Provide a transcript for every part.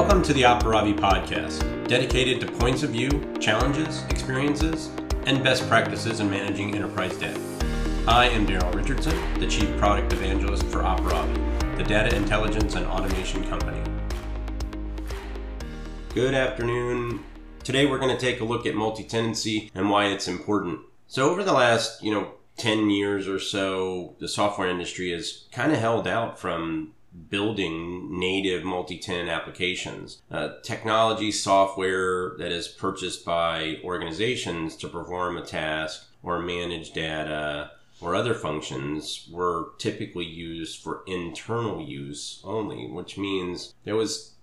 Welcome to the Aparavi podcast, dedicated to points of view, challenges, experiences, and best practices in managing enterprise data. I am Daryl Richardson, the Chief Product Evangelist for Aparavi, the data intelligence and automation company. Good afternoon. Today we're going to take a look at multi-tenancy and why it's important. So over the last, you know, 10 years or so, the software industry has kind of held out from building native multi-tenant applications. Uh, technology software that is purchased by organizations to perform a task or manage data or other functions were typically used for internal use only, which means there was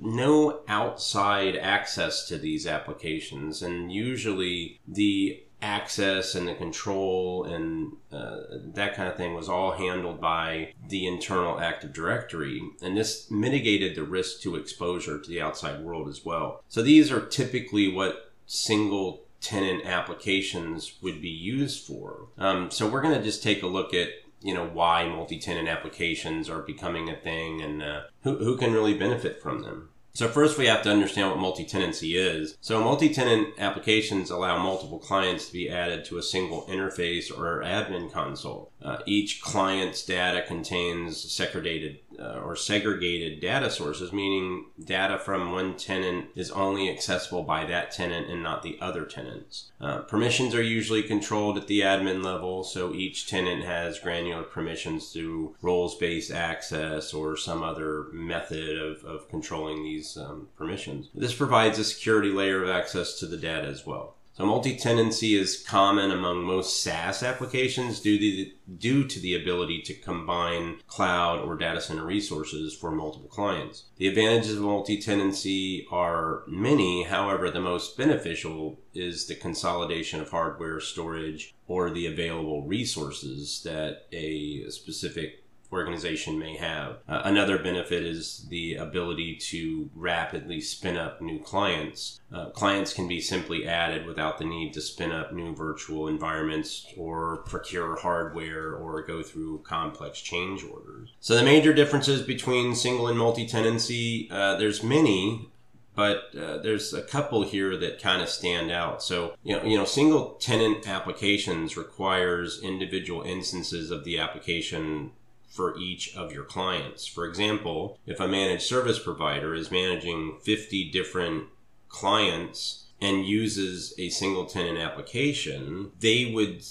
no outside access to these applications and usually the access and the control and uh, that kind of thing was all handled by the internal Active Directory. And this mitigated the risk to exposure to the outside world as well. So these are typically what single tenant applications would be used for. Um, so we're going to just take a look at you know why multi-tenant applications are becoming a thing and uh, who, who can really benefit from them so first we have to understand what multi-tenancy is. So multi-tenant applications allow multiple clients to be added to a single interface or admin console. Uh, each client's data contains segregated uh, or segregated data sources, meaning data from one tenant is only accessible by that tenant and not the other tenants. Uh, permissions are usually controlled at the admin level, so each tenant has granular permissions through roles-based access or some other method of, of controlling these um, permissions. This provides a security layer of access to the data as well. So multi-tenancy is common among most SaaS applications due to, the, due to the ability to combine cloud or data center resources for multiple clients. The advantages of multi-tenancy are many. However, the most beneficial is the consolidation of hardware storage or the available resources that a specific organization may have. Uh, another benefit is the ability to rapidly spin up new clients. Uh, clients can be simply added without the need to spin up new virtual environments or procure hardware or go through complex change orders. So the major differences between single and multi-tenancy, uh, there's many, but uh, there's a couple here that kind of stand out. So, you know, you know, single tenant applications requires individual instances of the application for each of your clients. For example, if a managed service provider is managing 50 different clients and uses a single tenant application, they would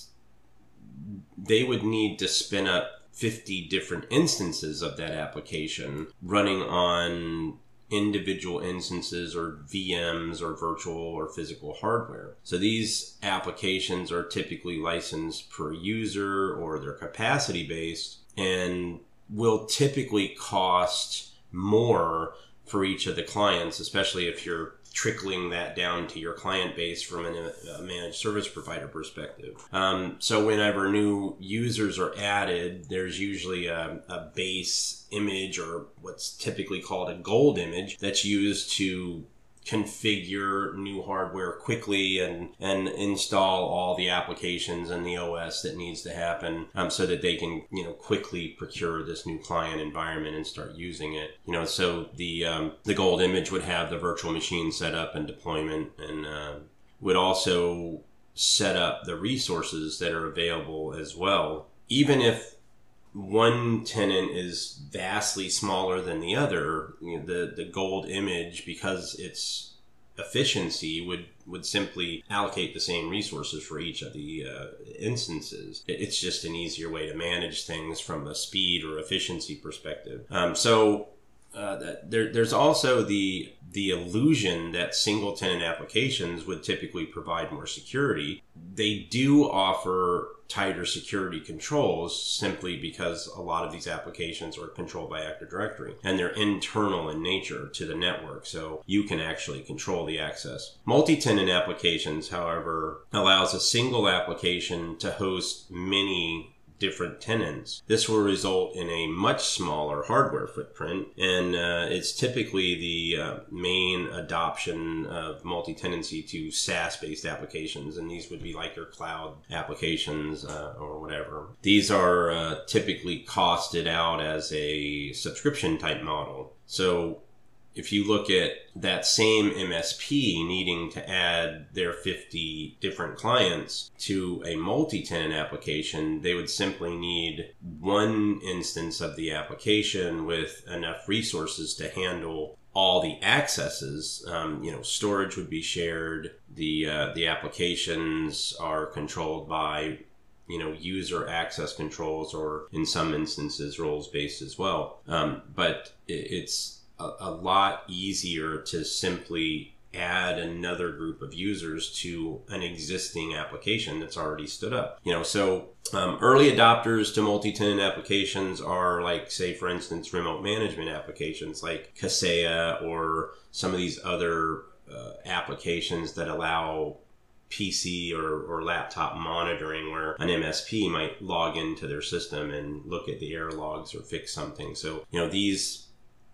they would need to spin up 50 different instances of that application running on individual instances or VMs or virtual or physical hardware. So these applications are typically licensed per user or they're capacity based and will typically cost more for each of the clients, especially if you're trickling that down to your client base from a managed service provider perspective. Um, so whenever new users are added, there's usually a, a base image or what's typically called a gold image that's used to configure new hardware quickly and and install all the applications and the OS that needs to happen um, so that they can you know quickly procure this new client environment and start using it. You know so the um, the gold image would have the virtual machine set up and deployment and uh, would also set up the resources that are available as well. Even if one tenant is vastly smaller than the other, you know, the the gold image because its efficiency would would simply allocate the same resources for each of the uh, instances. It's just an easier way to manage things from a speed or efficiency perspective. Um, so uh, there, there's also the the illusion that single tenant applications would typically provide more security. They do offer tighter security controls simply because a lot of these applications are controlled by Active Directory and they're internal in nature to the network. So you can actually control the access. Multi-tenant applications, however, allows a single application to host many different tenants. This will result in a much smaller hardware footprint, and uh, it's typically the uh, main adoption of multi tenancy to SaaS based applications, and these would be like your cloud applications uh, or whatever. These are uh, typically costed out as a subscription type model. So if you look at that same MSP needing to add their 50 different clients to a multi tenant application, they would simply need one instance of the application with enough resources to handle all the accesses. Um, you know, storage would be shared. The uh, the applications are controlled by you know user access controls, or in some instances roles based as well. Um, but it's a, a lot easier to simply add another group of users to an existing application that's already stood up. You know, so um, early adopters to multi-tenant applications are like, say, for instance, remote management applications like Kaseya or some of these other uh, applications that allow PC or, or laptop monitoring where an MSP might log into their system and look at the error logs or fix something. So, you know, these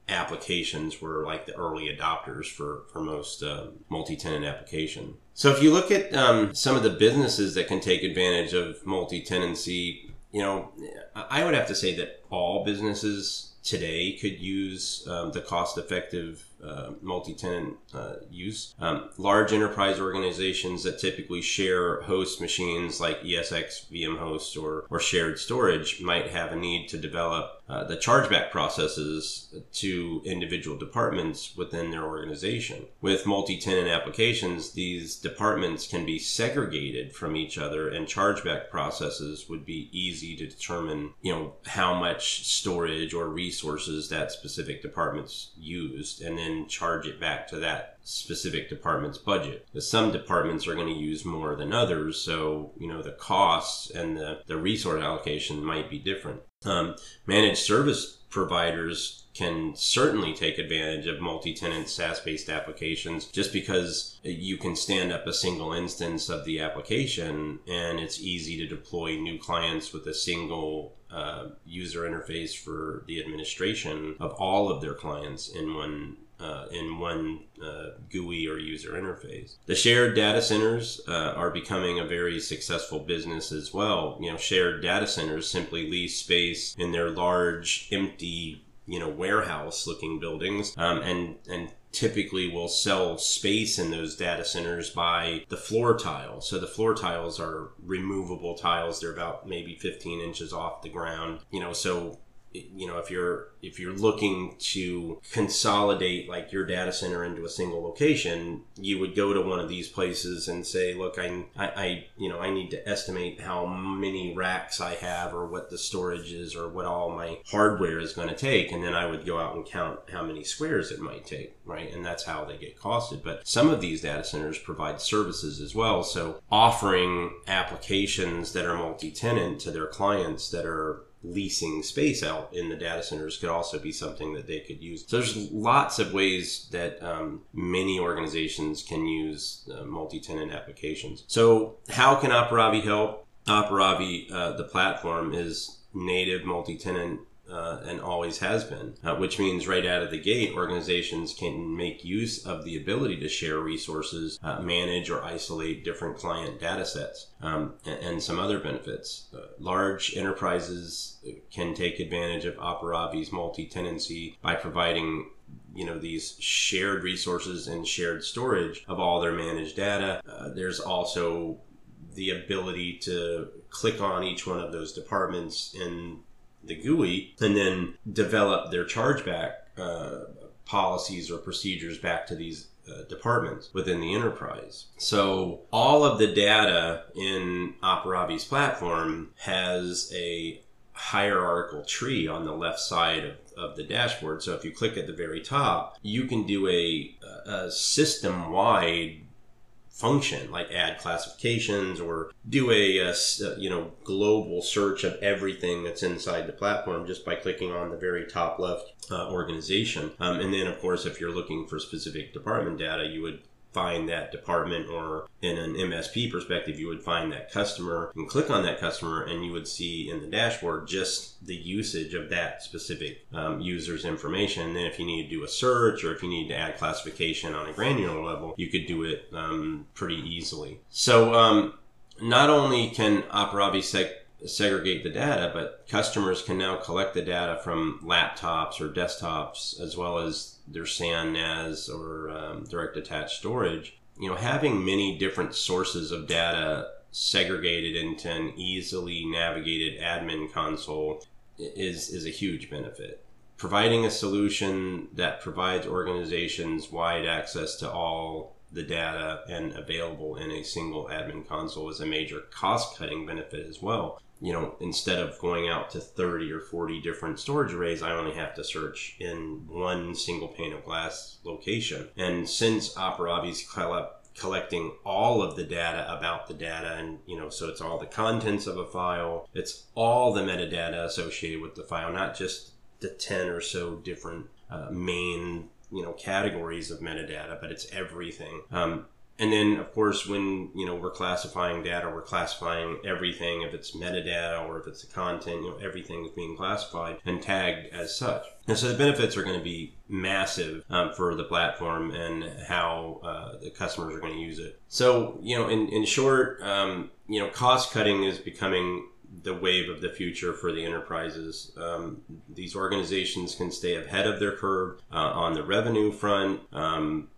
applications were like the early adopters for, for most uh, multi-tenant application. So if you look at um, some of the businesses that can take advantage of multi-tenancy, you know, I would have to say that all businesses today could use um, the cost-effective uh, multi-tenant uh, use. Um, large enterprise organizations that typically share host machines like ESX, VM host, or, or shared storage might have a need to develop uh, the chargeback processes to individual departments within their organization. With multi-tenant applications, these departments can be segregated from each other and chargeback processes would be easy to determine, you know, how much storage or resources that specific department's used and then charge it back to that specific department's budget. Some departments are going to use more than others, so, you know, the costs and the, the resource allocation might be different. Um, managed service providers can certainly take advantage of multi-tenant SaaS-based applications just because you can stand up a single instance of the application and it's easy to deploy new clients with a single uh, user interface for the administration of all of their clients in one uh, in one uh, GUI or user interface. The shared data centers uh, are becoming a very successful business as well. You know, shared data centers simply lease space in their large, empty, you know, warehouse-looking buildings, um, and and typically will sell space in those data centers by the floor tile. So the floor tiles are removable tiles. They're about maybe 15 inches off the ground. You know, so you know if you're if you're looking to consolidate like your data center into a single location you would go to one of these places and say look I, I, I you know i need to estimate how many racks i have or what the storage is or what all my hardware is going to take. And then i would go out and count how many squares it might take right? And that's how they get costed. But some of these data centers provide services as well. So offering applications that are multi-tenant to their clients that are leasing space out in the data centers could also be something that they could use. So there's lots of ways that um, many organizations can use uh, multi-tenant applications. So how can Aparavi help? Aparavi, uh, the platform, is native multi-tenant uh, and always has been, uh, which means right out of the gate, organizations can make use of the ability to share resources, uh, manage or isolate different client data sets, um, and, and, some other benefits. Uh, large enterprises can take advantage of Aparavi's multi-tenancy by providing you know these shared resources and shared storage of all their managed data. Uh, there's also the ability to click on each one of those departments in the GUI and then develop their chargeback uh, policies or procedures back to these uh, departments within the enterprise. So all of the data in Aparavi's platform has a hierarchical tree on the left side of, of the dashboard. So if you click at the very top, you can do a, a system wide function like add classifications or do a, a, you know global search of everything that's inside the platform just by clicking on the very top left uh, organization. Um, and then of course if you're looking for specific department data you would find that department or in an MSP perspective, you would find that customer and click on that customer and you would see in the dashboard just the usage of that specific um, user's information. And then if you need to do a search or if you need to add classification on a granular level, you could do it um, pretty easily. So um, not only can Aparavi sec- segregate the data, but customers can now collect the data from laptops or desktops as well as their SAN, NAS, or um, direct attached storage. You know, having many different sources of data segregated into an easily navigated admin console is is a huge benefit. Providing a solution that provides organizations wide access to all the data and available in a single admin console is a major cost cutting benefit as well. You know, instead of going out to 30 or 40 different storage arrays, I only have to search in one single pane of glass location. And since Aparavi's collecting all of the data about the data and you know so it's all the contents of a file it's all the metadata associated with the file not just the 10 or so different uh, main you know categories of metadata but it's everything um, and then of course when you know we're classifying data we're classifying everything if it's metadata or if it's the content you know everything is being classified and tagged as such and so the benefits are going to be massive um, for the platform and how uh, the customers are going to use it so you know in, in short um, you know cost cutting is becoming the wave of the future for the enterprises. Um, these organizations can stay ahead of their curve uh, on the revenue front. Um,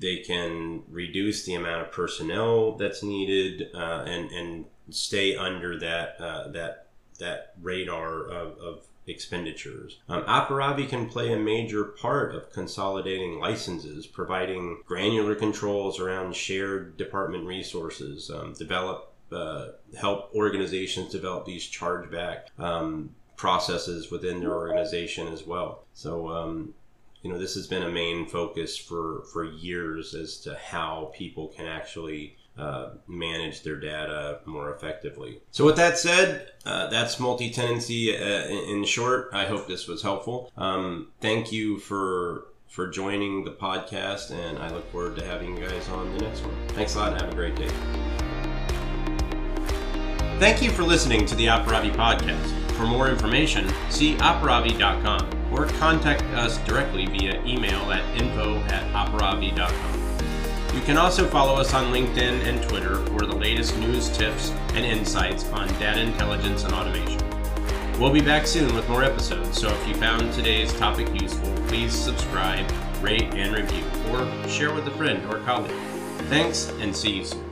they can reduce the amount of personnel that's needed uh, and and stay under that uh, that that radar of, of expenditures. Um, Aparavi can play a major part of consolidating licenses, providing granular controls around shared department resources, um, develop uh, help organizations develop these chargeback um, processes within their organization as well. So um, you know this has been a main focus for for years as to how people can actually uh, manage their data more effectively. So, with that said, uh, that's multi tenancy uh, in, in, short. I hope this was helpful. Um, thank you for for joining the podcast, and I look forward to having you guys on the next one. Thanks a lot. Have a great day. Thank you for listening to the Aparavi podcast. For more information, see aparavi.com or contact us directly via email at info at aparavi.com. You can also follow us on LinkedIn and Twitter for the latest news, tips, and insights on data intelligence and automation. We'll be back soon with more episodes, so if you found today's topic useful, please subscribe, rate, and review, or share with a friend or colleague. Thanks, and see you soon.